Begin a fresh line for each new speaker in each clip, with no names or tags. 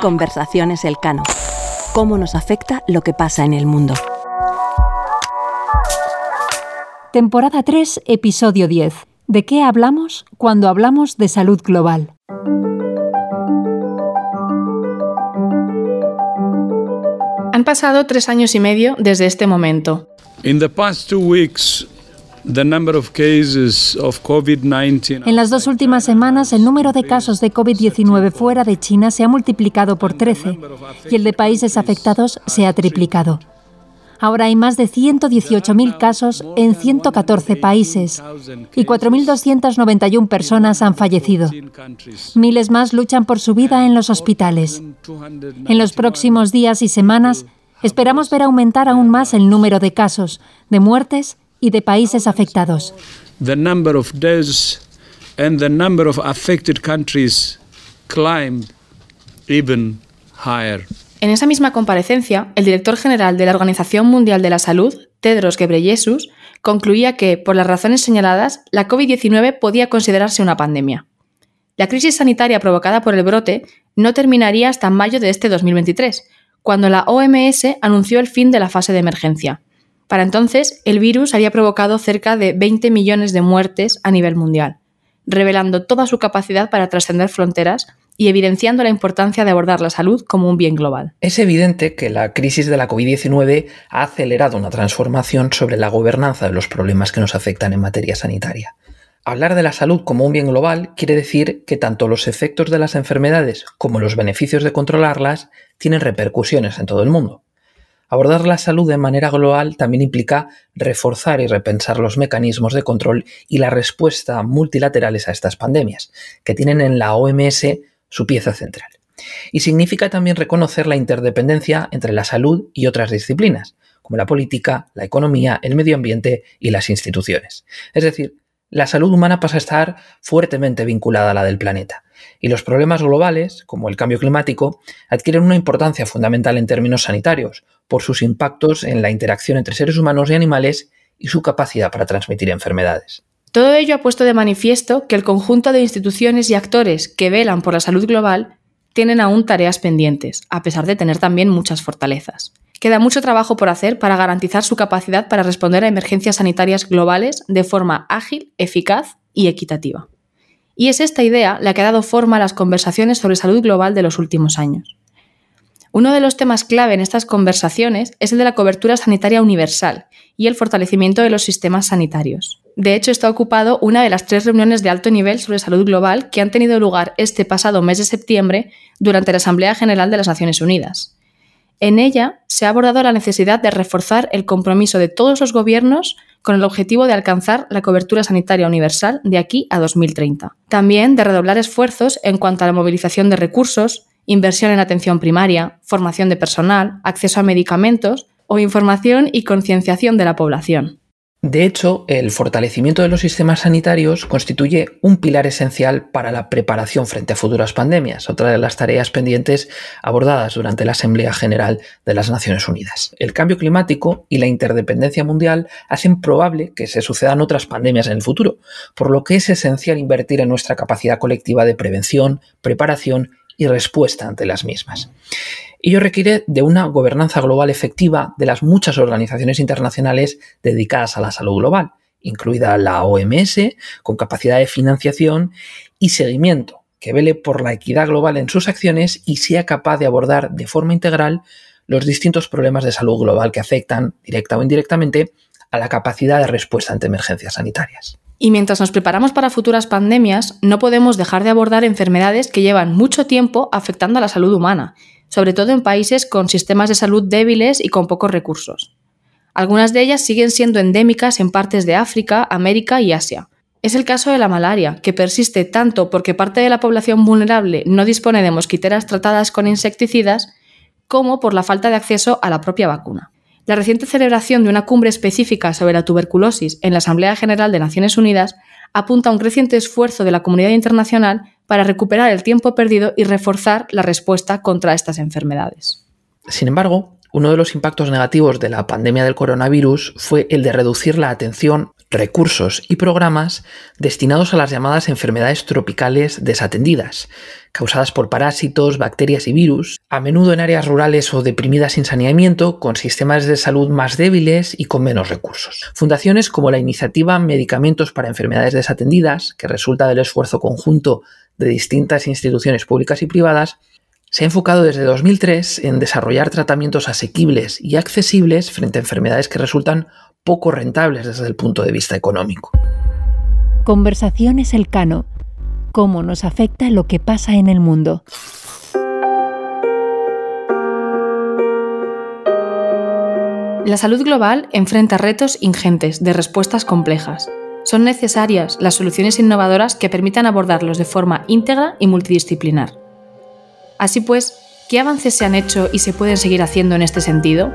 Conversaciones Elcano. ¿Cómo nos afecta lo que pasa en el mundo?
Temporada 3, episodio 10. ¿De qué hablamos cuando hablamos de salud global?
Han pasado tres años y medio desde este momento.
In the past two weeks,
En las dos últimas semanas, el número de casos de COVID-19 fuera de China se ha multiplicado por 13 y el de países afectados se ha triplicado. Ahora hay más de 118.000 casos en 114 países y 4.291 personas han fallecido. Miles más luchan por su vida en los hospitales. En los próximos días y semanas esperamos ver aumentar aún más el número de casos, de muertes y de países afectados.
the number of deaths and the number of affected countries climb even higher.
En esa misma comparecencia, el director general de la Organización Mundial de la Salud, Tedros Ghebreyesus, concluía que, por las razones señaladas, la COVID-19 podía considerarse una pandemia. La crisis sanitaria provocada por el brote no terminaría hasta mayo de este 2023, cuando la OMS anunció el fin de la fase de emergencia. Para entonces, el virus había provocado cerca de 20 millones de muertes a nivel mundial, revelando toda su capacidad para trascender fronteras y evidenciando la importancia de abordar la salud como un bien global.
Es evidente que la crisis de la COVID-19 ha acelerado una transformación sobre la gobernanza de los problemas que nos afectan en materia sanitaria. Hablar de la salud como un bien global quiere decir que tanto los efectos de las enfermedades como los beneficios de controlarlas tienen repercusiones en todo el mundo. Abordar la salud de manera global también implica reforzar y repensar los mecanismos de control y la respuesta multilaterales a estas pandemias, que tienen en la OMS su pieza central. Y significa también reconocer la interdependencia entre la salud y otras disciplinas, como la política, la economía, el medio ambiente y las instituciones. Es decir, la salud humana pasa a estar fuertemente vinculada a la del planeta, y los problemas globales, como el cambio climático, adquieren una importancia fundamental en términos sanitarios, por sus impactos en la interacción entre seres humanos y animales y su capacidad para transmitir enfermedades.
Todo ello ha puesto de manifiesto que el conjunto de instituciones y actores que velan por la salud global tienen aún tareas pendientes, a pesar de tener también muchas fortalezas. Queda mucho trabajo por hacer para garantizar su capacidad para responder a emergencias sanitarias globales de forma ágil, eficaz y equitativa. Y es esta idea la que ha dado forma a las conversaciones sobre salud global de los últimos años. Uno de los temas clave en estas conversaciones es el de la cobertura sanitaria universal y el fortalecimiento de los sistemas sanitarios. De hecho, está ocupado una de las tres reuniones de alto nivel sobre salud global que han tenido lugar este pasado mes de septiembre durante la Asamblea General de las Naciones Unidas. En ella se ha abordado la necesidad de reforzar el compromiso de todos los gobiernos con el objetivo de alcanzar la cobertura sanitaria universal de aquí a 2030. También de redoblar esfuerzos en cuanto a la movilización de recursos, inversión en atención primaria, formación de personal, acceso a medicamentos o información y concienciación de la población.
De hecho, el fortalecimiento de los sistemas sanitarios constituye un pilar esencial para la preparación frente a futuras pandemias, otra de las tareas pendientes abordadas durante la Asamblea General de las Naciones Unidas. El cambio climático y la interdependencia mundial hacen probable que se sucedan otras pandemias en el futuro, por lo que es esencial invertir en nuestra capacidad colectiva de prevención, preparación y respuesta ante las mismas. Ello requiere de una gobernanza global efectiva de las muchas organizaciones internacionales dedicadas a la salud global, incluida la OMS, con capacidad de financiación y seguimiento, que vele por la equidad global en sus acciones y sea capaz de abordar de forma integral los distintos problemas de salud global que afectan, directa o indirectamente, a la capacidad de respuesta ante emergencias sanitarias.
Y mientras nos preparamos para futuras pandemias, no podemos dejar de abordar enfermedades que llevan mucho tiempo afectando a la salud humana, sobre todo en países con sistemas de salud débiles y con pocos recursos. Algunas de ellas siguen siendo endémicas en partes de África, América y Asia. Es el caso de la malaria, que persiste tanto porque parte de la población vulnerable no dispone de mosquiteras tratadas con insecticidas, como por la falta de acceso a la propia vacuna. La reciente celebración de una cumbre específica sobre la tuberculosis en la Asamblea General de Naciones Unidas apunta a un creciente esfuerzo de la comunidad internacional para recuperar el tiempo perdido y reforzar la respuesta contra estas enfermedades.
Sin embargo, uno de los impactos negativos de la pandemia del coronavirus fue el de reducir la atención recursos y programas destinados a las llamadas enfermedades tropicales desatendidas, causadas por parásitos, bacterias y virus, a menudo en áreas rurales o deprimidas sin saneamiento, con sistemas de salud más débiles y con menos recursos. Fundaciones como la iniciativa Medicamentos para Enfermedades Desatendidas, que resulta del esfuerzo conjunto de distintas instituciones públicas y privadas, se ha enfocado desde 2003 en desarrollar tratamientos asequibles y accesibles frente a enfermedades que resultan poco rentables desde el punto de vista económico.
Conversaciones Elcano. ¿Cómo nos afecta lo que pasa en el mundo?
La salud global enfrenta retos ingentes de respuestas complejas. Son necesarias las soluciones innovadoras que permitan abordarlos de forma íntegra y multidisciplinar. Así pues, ¿qué avances se han hecho y se pueden seguir haciendo en este sentido?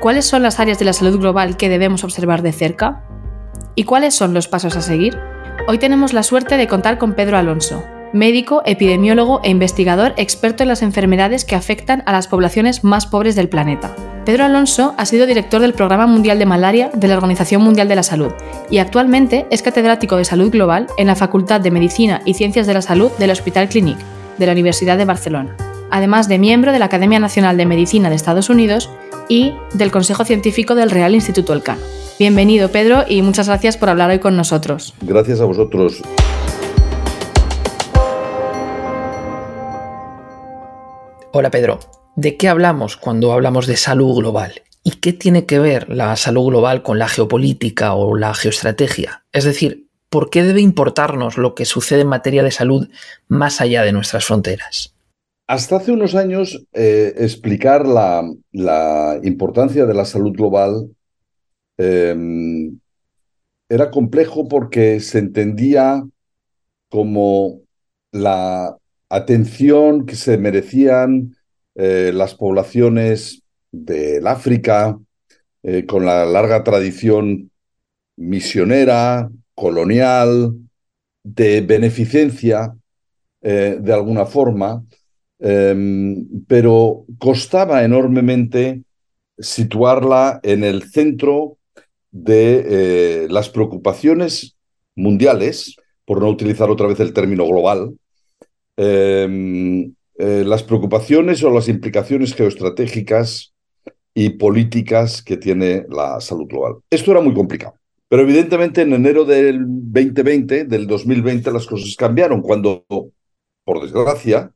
¿Cuáles son las áreas de la salud global que debemos observar de cerca? ¿Y cuáles son los pasos a seguir? Hoy tenemos la suerte de contar con Pedro Alonso, médico, epidemiólogo e investigador experto en las enfermedades que afectan a las poblaciones más pobres del planeta. Pedro Alonso ha sido director del Programa Mundial de Malaria de la Organización Mundial de la Salud y actualmente es catedrático de Salud Global en la Facultad de Medicina y Ciencias de la Salud del Hospital Clínic de la Universidad de Barcelona, además de miembro de la Academia Nacional de Medicina de Estados Unidos y del Consejo Científico del Real Instituto Elcano. Bienvenido, Pedro, y muchas gracias por hablar hoy con nosotros.
Gracias a vosotros.
Hola, Pedro. ¿De qué hablamos cuando hablamos de salud global? ¿Y qué tiene que ver la salud global con la geopolítica o la geoestrategia? Es decir, ¿por qué debe importarnos lo que sucede en materia de salud más allá de nuestras fronteras?
Hasta hace unos años, eh, explicar la, importancia de la salud global em, era complejo porque se entendía como la atención que se merecían eh, las poblaciones del África, eh, con la larga tradición misionera, colonial, de beneficencia, de alguna forma, Em, pero costaba enormemente situarla en el centro de eh, las preocupaciones mundiales, por no utilizar otra vez el término global, em, eh, las preocupaciones o las implicaciones geoestratégicas y políticas que tiene la salud global. Esto era muy complicado. Pero evidentemente en enero del 2020, del 2020, las cosas cambiaron cuando, por desgracia,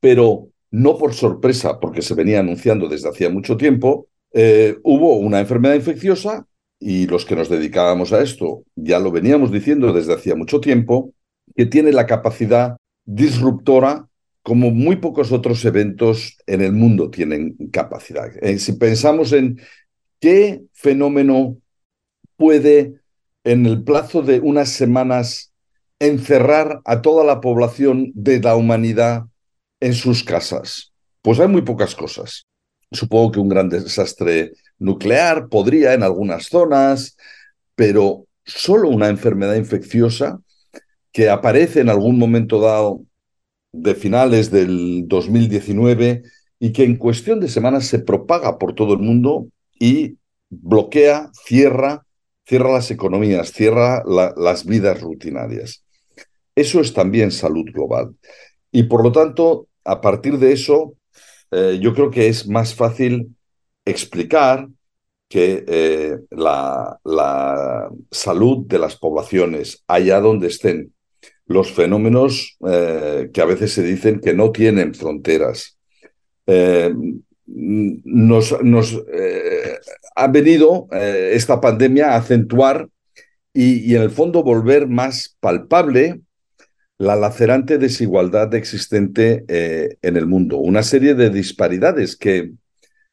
pero no por sorpresa, porque se venía anunciando desde hacía mucho tiempo, eh, hubo una enfermedad infecciosa y los que nos dedicábamos a esto ya lo veníamos diciendo desde hacía mucho tiempo, que tiene la capacidad disruptora como muy pocos otros eventos en el mundo tienen capacidad. Eh, si pensamos en qué fenómeno puede en el plazo de unas semanas encerrar a toda la población de la humanidad en sus casas? Pues hay muy pocas cosas. Supongo que un gran desastre nuclear podría en algunas zonas, pero solo una enfermedad infecciosa que aparece en algún momento dado de finales del 2019 y que en cuestión de semanas se propaga por todo el mundo y bloquea, cierra, cierra las economías, cierra las vidas rutinarias. Eso es también salud global. Y por lo tanto, a partir de eso, eh, yo creo que es más fácil explicar que eh, la, salud de las poblaciones, allá donde estén, los fenómenos eh, que a veces se dicen que no tienen fronteras, nos, nos ha venido esta pandemia a acentuar y, y en el fondo volver más palpable la lacerante desigualdad existente eh, en el mundo, una serie de disparidades que,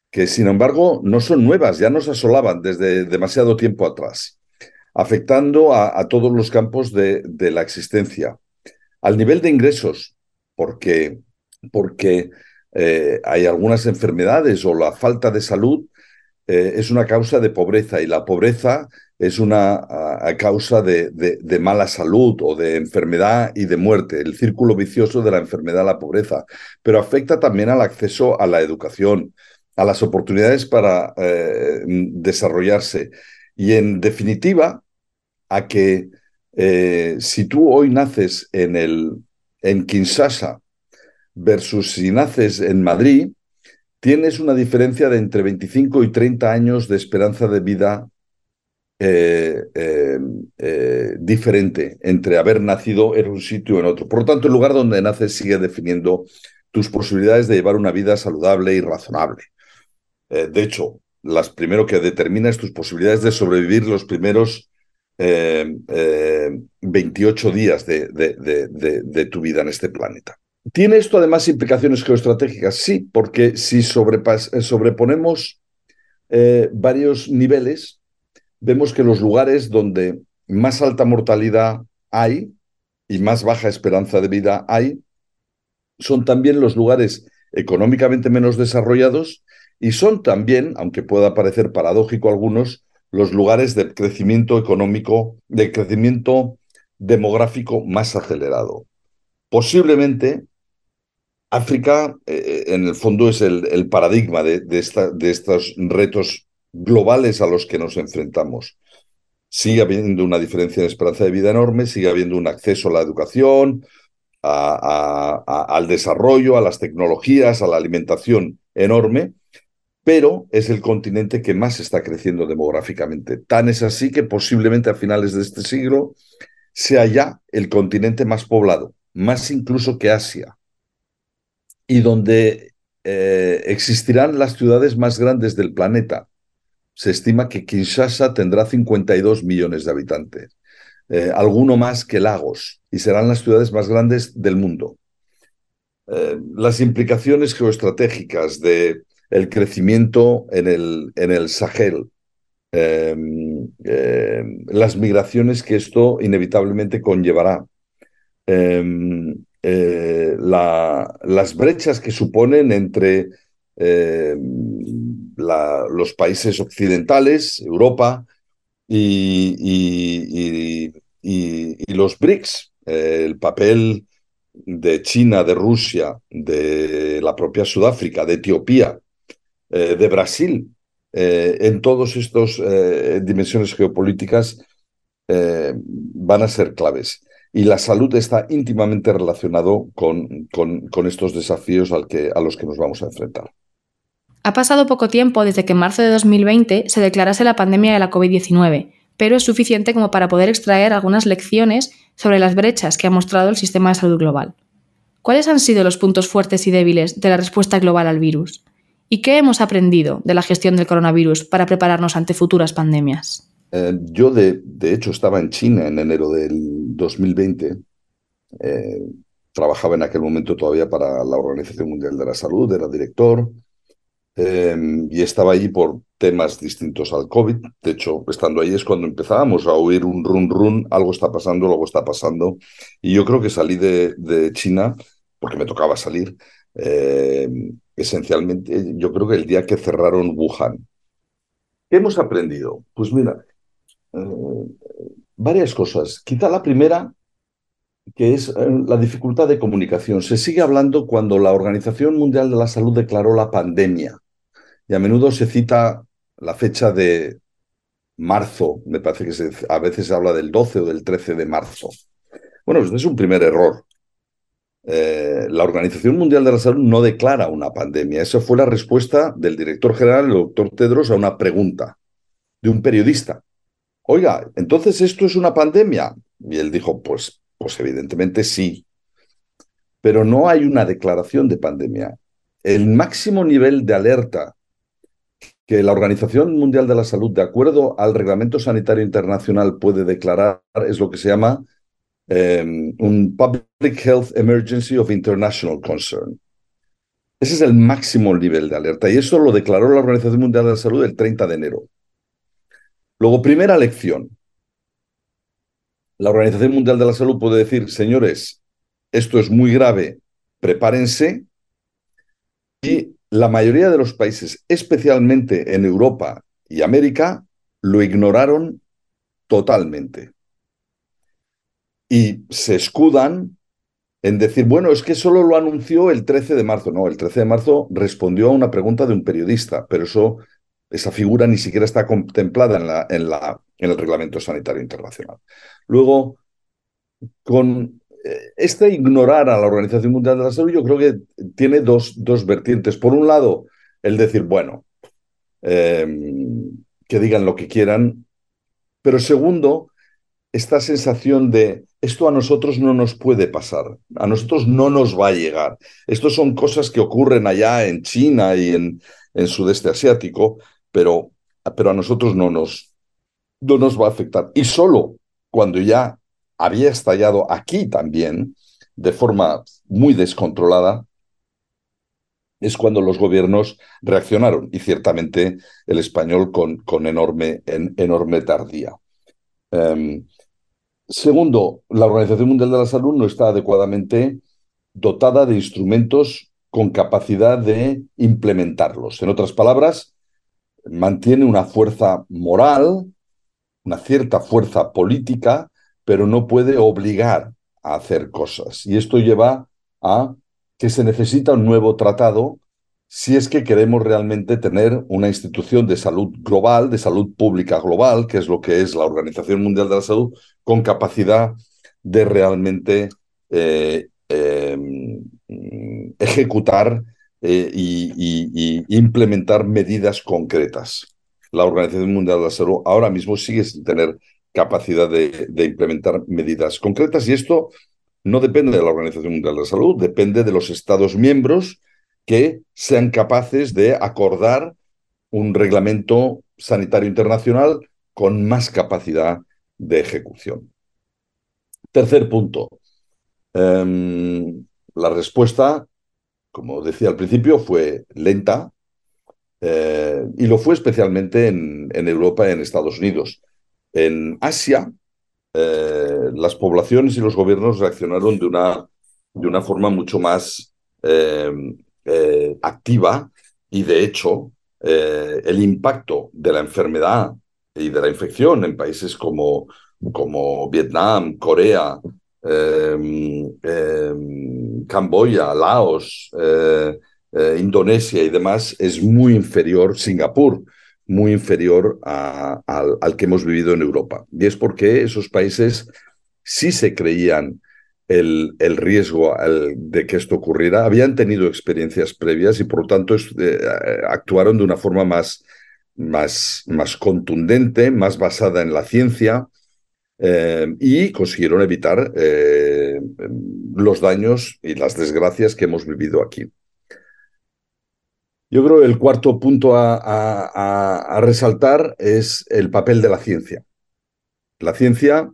que, sin embargo, no son nuevas, ya nos asolaban desde demasiado tiempo atrás, afectando a, todos los campos de, la existencia. Al nivel de ingresos, porque, porque eh, hay algunas enfermedades o la falta de salud eh, es una causa de pobreza y la pobreza es una causa de, de, mala salud o de enfermedad y de muerte, el círculo vicioso de la enfermedad, la pobreza, pero afecta también al acceso a la educación, a las oportunidades para eh, desarrollarse. Y en definitiva a que eh, si tú hoy naces en, el, en Kinshasa versus si naces en Madrid, tienes una diferencia de entre 25 y 30 años de esperanza de vida eh, eh, eh, diferente entre haber nacido en un sitio o en otro. Por lo tanto, el lugar donde naces sigue definiendo tus posibilidades de llevar una vida saludable y razonable. de hecho, las primero que determina es tus posibilidades de sobrevivir los primeros 28 días de, de, tu vida en este planeta. ¿Tiene esto además implicaciones geoestratégicas? Sí, porque si sobreponemos varios niveles, vemos que los lugares donde más alta mortalidad hay y más baja esperanza de vida hay, son también los lugares económicamente menos desarrollados y son también, aunque pueda parecer paradójico a algunos, los lugares de crecimiento económico, de crecimiento demográfico más acelerado. Posiblemente África, eh, en el fondo, es el, paradigma de, de estos retos globales a los que nos enfrentamos. Sigue habiendo una diferencia en esperanza de vida enorme, sigue habiendo un acceso a la educación, al desarrollo, a las tecnologías, a la alimentación enorme, pero es el continente que más está creciendo demográficamente. Tan es así que posiblemente a finales de este siglo sea ya el continente más poblado, más incluso que Asia, y donde eh, existirán las ciudades más grandes del planeta se estima que Kinshasa tendrá 52 millones de habitantes, eh, alguno más que Lagos, y serán las ciudades más grandes del mundo. Eh, las implicaciones geoestratégicas de el crecimiento en el, en el Sahel, em, em, las migraciones que esto inevitablemente conllevará, em, eh, las brechas que suponen entre los países occidentales, Europa y, los BRICS, eh, el papel de China, de Rusia, de la propia Sudáfrica, de Etiopía, eh, de Brasil, eh, en todas estas dimensiones geopolíticas van a ser claves. Y la salud está íntimamente relacionado con, con, estos desafíos a los que nos vamos a enfrentar.
Ha pasado poco tiempo desde que en marzo de 2020 se declarase la pandemia de la COVID-19, pero es suficiente como para poder extraer algunas lecciones sobre las brechas que ha mostrado el sistema de salud global. ¿Cuáles han sido los puntos fuertes y débiles de la respuesta global al virus? ¿Y qué hemos aprendido de la gestión del coronavirus para prepararnos ante futuras pandemias?
Eh, yo, de, hecho, estaba en China en enero del 2020. Eh, trabajaba en aquel momento todavía para la Organización Mundial de la Salud, era director. Em, y estaba allí por temas distintos al COVID. De hecho, estando ahí es cuando empezábamos a oír un run run, algo está pasando, algo está pasando. Y yo creo que salí de, China, porque me tocaba salir, em, esencialmente, yo creo que el día que cerraron Wuhan. ¿Qué hemos aprendido? Pues mira, eh, varias cosas. Quizá la primera que es eh, la dificultad de comunicación. Se sigue hablando cuando la Organización Mundial de la Salud declaró la pandemia y a menudo se cita la fecha de marzo, me parece que a veces se habla del 12 o del 13 de marzo. Bueno, pues es un primer error. Eh, la Organización Mundial de la Salud no declara una pandemia. Esa fue la respuesta del director general, el doctor Tedros, a una pregunta de un periodista. Oiga, entonces esto es una pandemia. Y él dijo, pues, pues evidentemente sí. Pero no hay una declaración de pandemia. El máximo nivel de alerta que la Organización Mundial de la Salud, de acuerdo al Reglamento Sanitario Internacional, puede declarar es lo que se llama em, un Public Health Emergency of International Concern. Ese es el máximo nivel de alerta y eso lo declaró la Organización Mundial de la Salud el 30 de enero. Luego, primera lección. La Organización Mundial de la Salud puede decir, señores, esto es muy grave, prepárense y la mayoría de los países, especialmente en Europa y América, lo ignoraron totalmente. Y se escudan en decir, bueno, es que solo lo anunció el 13 de marzo. No, el 13 de marzo respondió a una pregunta de un periodista, pero eso esa figura ni siquiera está contemplada en, en, el Reglamento Sanitario Internacional. Luego, con este ignorar a la Organización Mundial de la Salud, yo creo que tiene dos, dos vertientes. Por un lado, el decir, bueno, em, que digan lo que quieran, pero segundo, esta sensación de esto a nosotros no nos puede pasar, a nosotros no nos va a llegar. Estos son cosas que ocurren allá en China y en, en sudeste asiático, pero, pero a nosotros no nos, no nos va a afectar. Y solo cuando ya había estallado aquí también, de forma muy descontrolada, es cuando los gobiernos reaccionaron, y ciertamente el español con, con enorme, en, enorme tardía. Em, segundo, la Organización Mundial de la Salud no está adecuadamente dotada de instrumentos con capacidad de implementarlos. En otras palabras, mantiene una fuerza moral, una cierta fuerza política, pero no puede obligar a hacer cosas. Y esto lleva a que se necesita un nuevo tratado si es que queremos realmente tener una institución de salud global, de salud pública global, que es lo que es la Organización Mundial de la Salud, con capacidad de realmente eh, em, ejecutar eh, y, implementar medidas concretas. La Organización Mundial de la Salud ahora mismo sigue sin tener capacidad de, implementar medidas concretas y esto no depende de la Organización Mundial de la Salud, depende de los Estados miembros que sean capaces de acordar un reglamento sanitario internacional con más capacidad de ejecución. Tercer punto. Em, la respuesta, como decía al principio, fue lenta eh, y lo fue especialmente en, Europa y en Estados Unidos. En Asia, eh, las poblaciones y los gobiernos reaccionaron de una, de una forma mucho más em, eh, activa y de hecho el impacto de la enfermedad y de la infección en países como, como Vietnam, Corea, Em, em, Camboya, Laos, eh, eh, Indonesia y demás es muy inferior, Singapur, muy inferior al, que hemos vivido en Europa. Y es porque esos países sí se creían el, el riesgo de que esto ocurriera, habían tenido experiencias previas y por lo tanto eh, actuaron de una forma más, más, más contundente, más basada en la ciencia, eh, y consiguieron evitar eh, los daños y las desgracias que hemos vivido aquí. Yo creo que el cuarto punto a, resaltar es el papel de la ciencia. La ciencia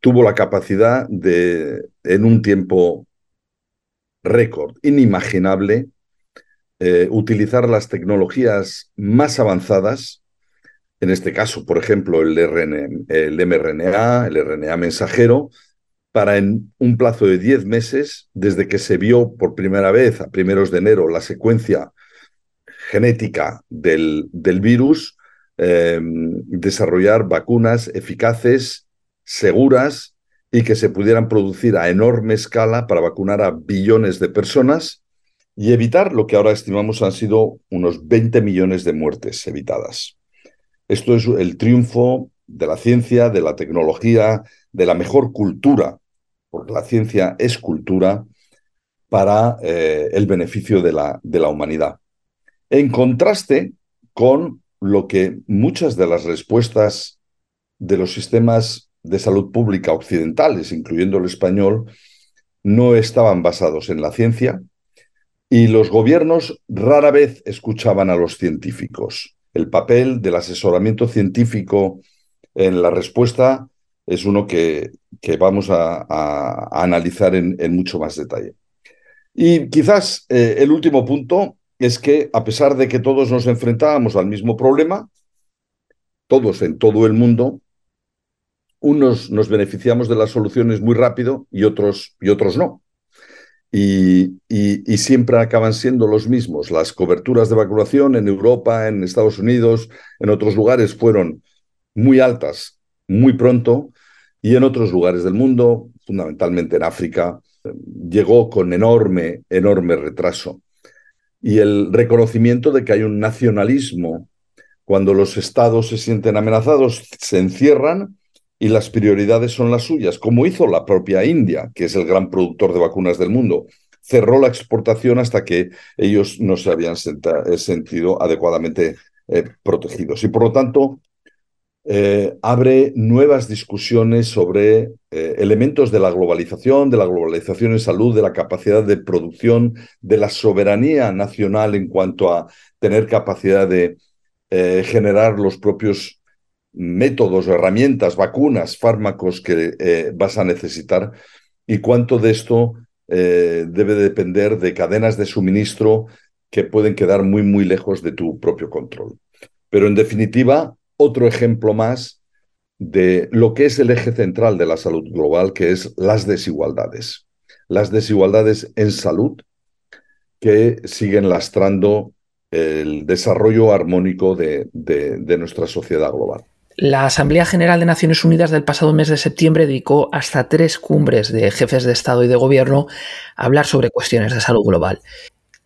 tuvo la capacidad de, en un tiempo récord, inimaginable, eh, utilizar las tecnologías más avanzadas en este caso, por ejemplo, el, el mRNA, el RNA mensajero, para en un plazo de 10 meses, desde que se vio por primera vez a primeros de enero la secuencia genética del, del virus, em, desarrollar vacunas eficaces, seguras y que se pudieran producir a enorme escala para vacunar a billones de personas y evitar lo que ahora estimamos han sido unos 20 millones de muertes evitadas. Esto es el triunfo de la ciencia, de la tecnología, de la mejor cultura, porque la ciencia es cultura para eh, el beneficio de la, de la humanidad. En contraste con lo que muchas de las respuestas de los sistemas de salud pública occidentales, incluyendo el español, no estaban basados en la ciencia y los gobiernos rara vez escuchaban a los científicos el papel del asesoramiento científico en la respuesta es uno que, vamos a, analizar en, mucho más detalle. Y quizás eh, el último punto es que a pesar de que todos nos enfrentábamos al mismo problema, todos en todo el mundo, unos nos beneficiamos de las soluciones muy rápido y otros, y otros no y, siempre acaban siendo los mismos. Las coberturas de vacunación en Europa, en Estados Unidos, en otros lugares fueron muy altas muy pronto y en otros lugares del mundo, fundamentalmente en África, llegó con enorme, enorme retraso. Y el reconocimiento de que hay un nacionalismo Cuando los estados se sienten amenazados, se encierran y las prioridades son las suyas, como hizo la propia India, que es el gran productor de vacunas del mundo. Cerró la exportación hasta que ellos no se habían eh, sentido adecuadamente eh, protegidos. Y por lo tanto, eh, abre nuevas discusiones sobre elementos de la globalización, de la globalización en salud, de la capacidad de producción, de la soberanía nacional en cuanto a tener capacidad de generar los propios métodos, herramientas, vacunas, fármacos que eh, vas a necesitar y cuánto de esto eh, debe depender de cadenas de suministro que pueden quedar muy, muy lejos de tu propio control. Pero en definitiva, otro ejemplo más de lo que es el eje central de la salud global, que es las desigualdades. Las desigualdades en salud que siguen lastrando el desarrollo armónico de nuestra sociedad global.
La Asamblea General de Naciones Unidas del pasado mes de septiembre dedicó hasta tres cumbres de jefes de Estado y de Gobierno a hablar sobre cuestiones de salud global.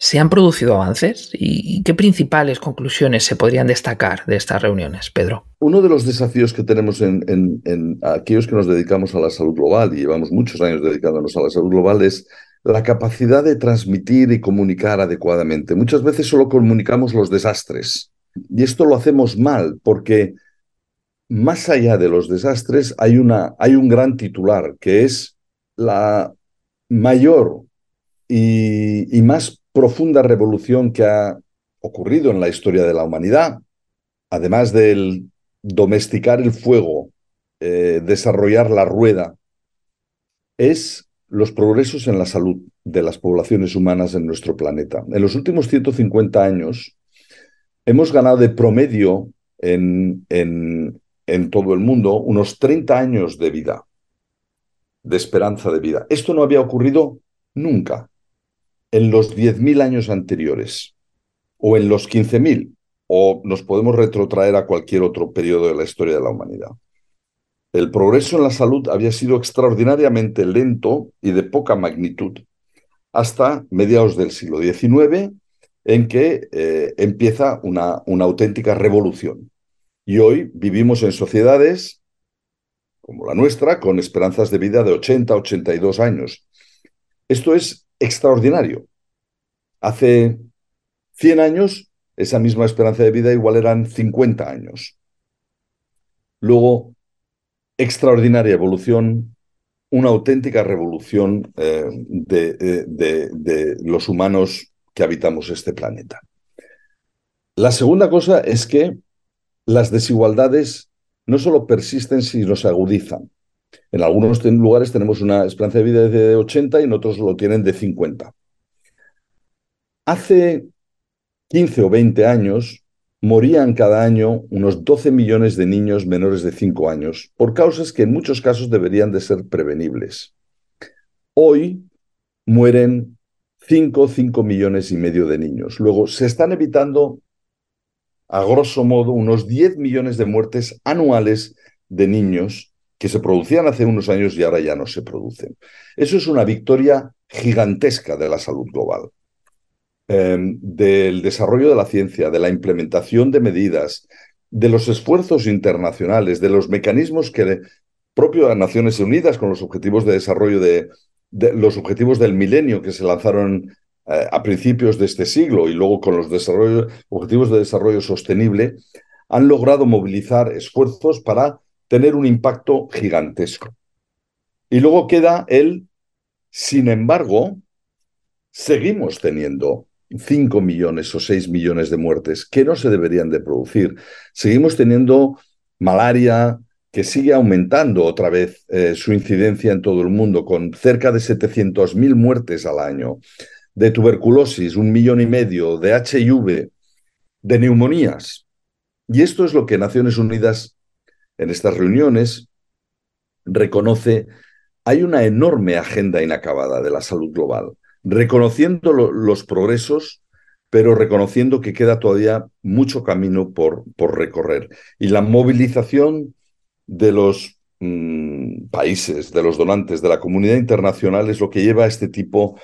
¿Se han producido avances? ¿Y qué principales conclusiones se podrían destacar de estas reuniones, Pedro?
Uno de los desafíos que tenemos en, aquellos que nos dedicamos a la salud global, y llevamos muchos años dedicándonos a la salud global, es la capacidad de transmitir y comunicar adecuadamente. Muchas veces solo comunicamos los desastres. Y esto lo hacemos mal porque más allá de los desastres, hay, una, hay un gran titular, que es la mayor y, y, más profunda revolución que ha ocurrido en la historia de la humanidad, además del domesticar el fuego, eh, desarrollar la rueda, es los progresos en la salud de las poblaciones humanas en nuestro planeta. En los últimos 150 años hemos ganado de promedio en, en, en todo el mundo unos 30 años de vida, de esperanza de vida. Esto no había ocurrido nunca en los 10.000 años anteriores o en los 15.000 o nos podemos retrotraer a cualquier otro periodo de la historia de la humanidad. El progreso en la salud había sido extraordinariamente lento y de poca magnitud hasta mediados del siglo XIX, en que eh, empieza una, una auténtica revolución. Y hoy vivimos en sociedades como la nuestra, con esperanzas de vida de 80, 82 años. Esto es extraordinario. Hace 100 años, esa misma esperanza de vida igual eran 50 años. Luego, extraordinaria evolución, una auténtica revolución eh, de, de los humanos que habitamos este planeta. La segunda cosa es que las desigualdades no solo persisten, sino se agudizan. En algunos lugares tenemos una esperanza de vida de 80 y en otros lo tienen de 50. Hace 15 o 20 años morían cada año unos 12 millones de niños menores de 5 años por causas que en muchos casos deberían de ser prevenibles. Hoy mueren 5, 5 millones y medio de niños. Luego, se están evitando a grosso modo, unos 10 millones de muertes anuales de niños que se producían hace unos años y ahora ya no se producen. Eso es una victoria gigantesca de la salud global, em, del desarrollo de la ciencia, de la implementación de medidas, de los esfuerzos internacionales, de los mecanismos que propio de Naciones Unidas con los objetivos de desarrollo de, de los objetivos del milenio que se lanzaron eh, a principios de este siglo y luego con los objetivos de desarrollo sostenible, han logrado movilizar esfuerzos para tener un impacto gigantesco. Y luego queda el, sin embargo, seguimos teniendo 5 millones o 6 millones de muertes que no se deberían de producir. Seguimos teniendo malaria que sigue aumentando otra vez eh, su incidencia en todo el mundo, con cerca de 700.000 muertes al año de tuberculosis, un millón y medio, de HIV, de neumonías. Y esto es lo que Naciones Unidas en estas reuniones reconoce. Hay una enorme agenda inacabada de la salud global, reconociendo los progresos, pero reconociendo que queda todavía mucho camino por, por recorrer. Y la movilización de los mm, países, de los donantes, de la comunidad internacional es lo que lleva a este tipo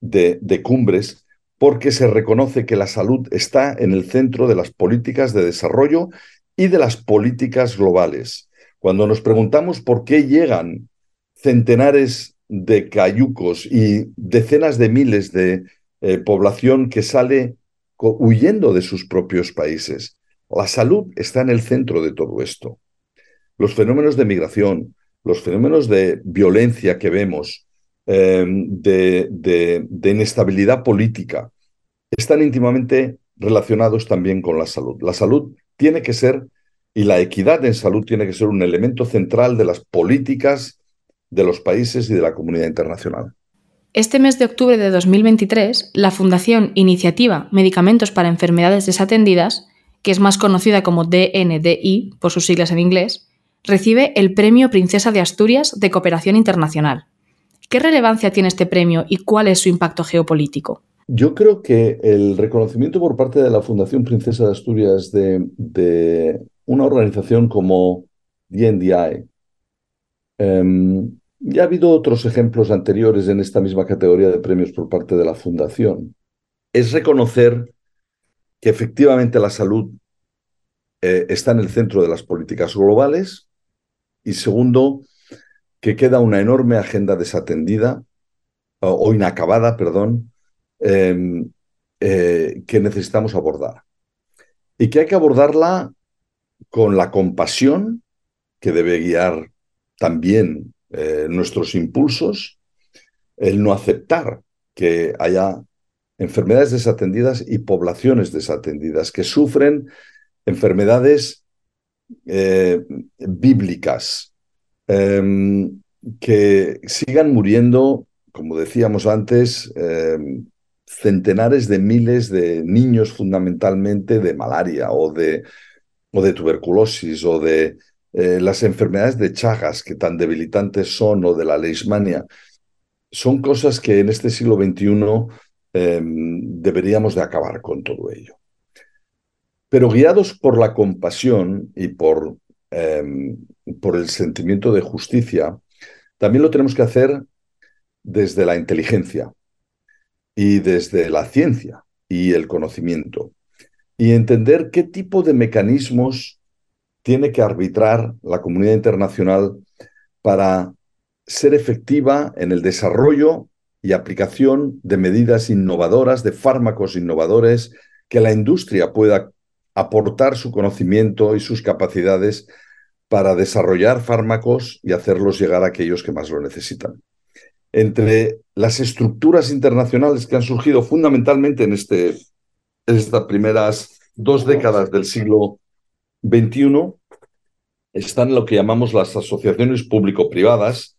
de, cumbres porque se reconoce que la salud está en el centro de las políticas de desarrollo y de las políticas globales. Cuando nos preguntamos por qué llegan centenares de cayucos y decenas de miles de eh, población que sale huyendo de sus propios países, la salud está en el centro de todo esto. Los fenómenos de migración, los fenómenos de violencia que vemos, em, de, de inestabilidad política, están íntimamente relacionados también con la salud. La salud tiene que ser, y la equidad en salud tiene que ser un elemento central de las políticas de los países y de la comunidad internacional.
Este mes de octubre de 2023, la Fundación Iniciativa Medicamentos para Enfermedades Desatendidas, que es más conocida como DNDI por sus siglas en inglés, recibe el Premio Princesa de Asturias de Cooperación Internacional. ¿Qué relevancia tiene este premio y cuál es su impacto geopolítico?
Yo creo que el reconocimiento por parte de la Fundación Princesa de Asturias de, una organización como DNDI, em, ya ha habido otros ejemplos anteriores en esta misma categoría de premios por parte de la Fundación, es reconocer que efectivamente la salud eh, está en el centro de las políticas globales y segundo, que queda una enorme agenda desatendida o, inacabada, perdón, em, eh, que necesitamos abordar. Y que hay que abordarla con la compasión que debe guiar también eh, nuestros impulsos, el no aceptar que haya enfermedades desatendidas y poblaciones desatendidas que sufren enfermedades eh, bíblicas, em, que sigan muriendo, como decíamos antes, em, centenares de miles de niños fundamentalmente de malaria o de, o de tuberculosis o de eh, las enfermedades de Chagas que tan debilitantes son o de la leishmania. Son cosas que en este siglo XXI em, deberíamos de acabar con todo ello. Pero guiados por la compasión y por, em, por el sentimiento de justicia, también lo tenemos que hacer desde la inteligencia y desde la ciencia y el conocimiento y entender qué tipo de mecanismos tiene que arbitrar la comunidad internacional para ser efectiva en el desarrollo y aplicación de medidas innovadoras, de fármacos innovadores, que la industria pueda aportar su conocimiento y sus capacidades para desarrollar fármacos y hacerlos llegar a aquellos que más lo necesitan. Entre las estructuras internacionales que han surgido fundamentalmente en, este, estas primeras dos décadas del siglo XXI están lo que llamamos las asociaciones público-privadas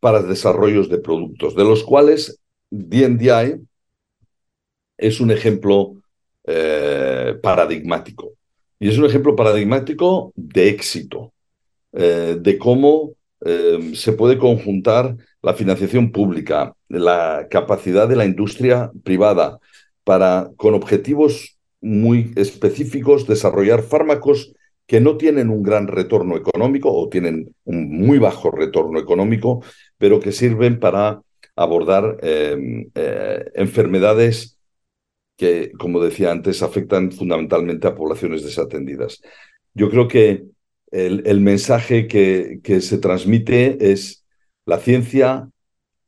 para desarrollos de productos, de los cuales DNDI es un ejemplo eh, paradigmático. Y es un ejemplo paradigmático de éxito, eh, de cómo eh, se puede conjuntar la financiación pública, la capacidad de la industria privada para, con objetivos muy específicos, desarrollar fármacos que no tienen un gran retorno económico o tienen un muy bajo retorno económico, pero que sirven para abordar enfermedades que, como decía antes, afectan fundamentalmente a poblaciones desatendidas. Yo creo que el, mensaje que, que se transmite es la ciencia,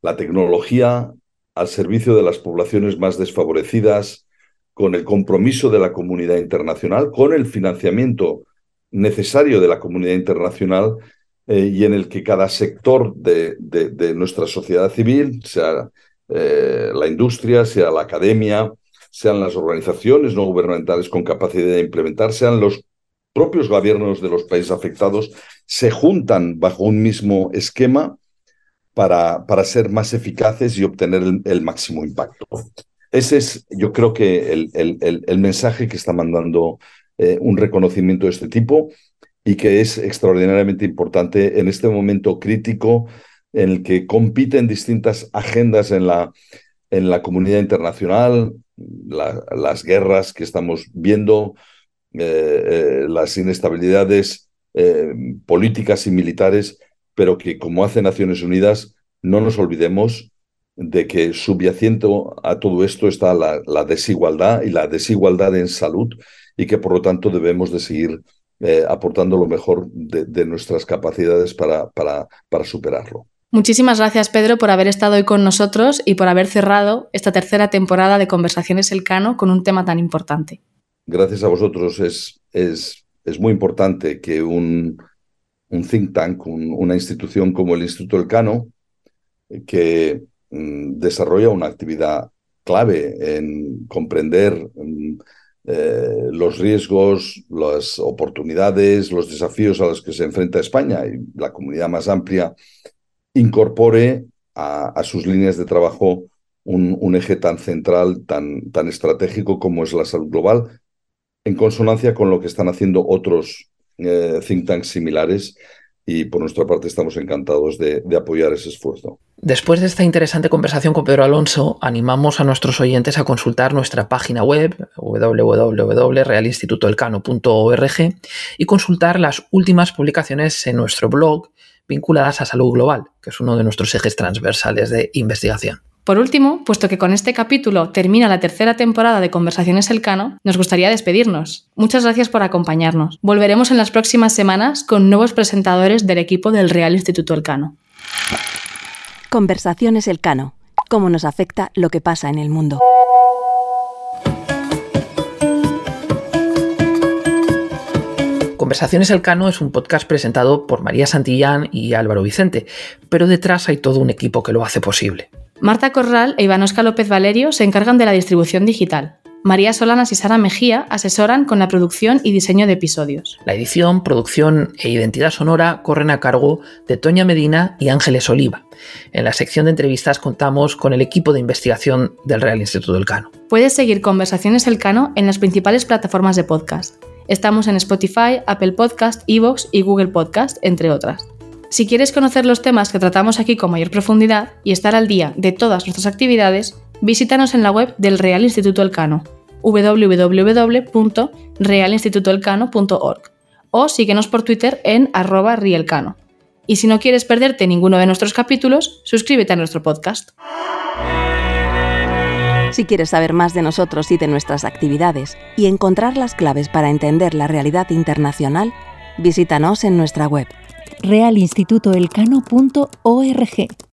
la tecnología al servicio de las poblaciones más desfavorecidas, con el compromiso de la comunidad internacional, con el financiamiento necesario de la comunidad internacional eh, y en el que cada sector de, de, nuestra sociedad civil, sea eh, la industria, sea la academia, sean las organizaciones no gubernamentales con capacidad de implementar, sean los propios gobiernos de los países afectados, se juntan bajo un mismo esquema para, para ser más eficaces y obtener el, máximo impacto. Ese es, yo creo que el, el, el mensaje que está mandando eh, un reconocimiento de este tipo y que es extraordinariamente importante en este momento crítico en el que compiten distintas agendas en la, en la comunidad internacional, las guerras que estamos viendo, eh, eh, las inestabilidades políticas y militares, pero que como hace Naciones Unidas, no nos olvidemos de que subyacente a todo esto está la, desigualdad y la desigualdad en salud y que por lo tanto debemos de seguir eh, aportando lo mejor de, nuestras capacidades para, para, para superarlo.
Muchísimas gracias, Pedro, por haber estado hoy con nosotros y por haber cerrado esta tercera temporada de Conversaciones Elcano con un tema tan importante.
Gracias a vosotros. Es, es, es muy importante que un, un think tank, una institución como el Instituto Elcano, que Mm, desarrolla una actividad clave en comprender mm, eh, los riesgos, las oportunidades, los desafíos a los que se enfrenta España y la comunidad más amplia incorpore a, sus líneas de trabajo un, eje tan central, tan, tan estratégico como es la salud global, en consonancia con lo que están haciendo otros eh, think tanks similares y por nuestra parte estamos encantados de, apoyar ese esfuerzo.
Después de esta interesante conversación con Pedro Alonso, animamos a nuestros oyentes a consultar nuestra página web www.realinstitutoelcano.org y consultar las últimas publicaciones en nuestro blog vinculadas a salud global, que es uno de nuestros ejes transversales de investigación.
Por último, puesto que con este capítulo termina la tercera temporada de Conversaciones Elcano, nos gustaría despedirnos. Muchas gracias por acompañarnos. Volveremos en las próximas semanas con nuevos presentadores del equipo del Real Instituto Elcano.
Conversaciones Elcano. Cómo nos afecta lo que pasa en el mundo.
Conversaciones Elcano es un podcast presentado por María Santillán y Álvaro Vicente, pero detrás hay todo un equipo que lo hace posible.
Marta Corral e Ivanosca López Valerio se encargan de la distribución digital. María Solanas y Sara Mejía asesoran con la producción y diseño de episodios.
La edición, producción e identidad sonora corren a cargo de Toña Medina y Ángeles Oliva. En la sección de entrevistas contamos con el equipo de investigación del Real Instituto del Cano.
Puedes seguir Conversaciones El Cano en las principales plataformas de podcast. Estamos en Spotify, Apple Podcast, Evox y Google Podcast, entre otras. Si quieres conocer los temas que tratamos aquí con mayor profundidad y estar al día de todas nuestras actividades, visítanos en la web del Real Instituto Elcano, www.realinstitutoelcano.org o síguenos por Twitter en arroba rielcano. Y si no quieres perderte ninguno de nuestros capítulos, suscríbete a nuestro podcast.
Si quieres saber más de nosotros y de nuestras actividades y encontrar las claves para entender la realidad internacional, visítanos en nuestra web
realinstitutoelcano.org.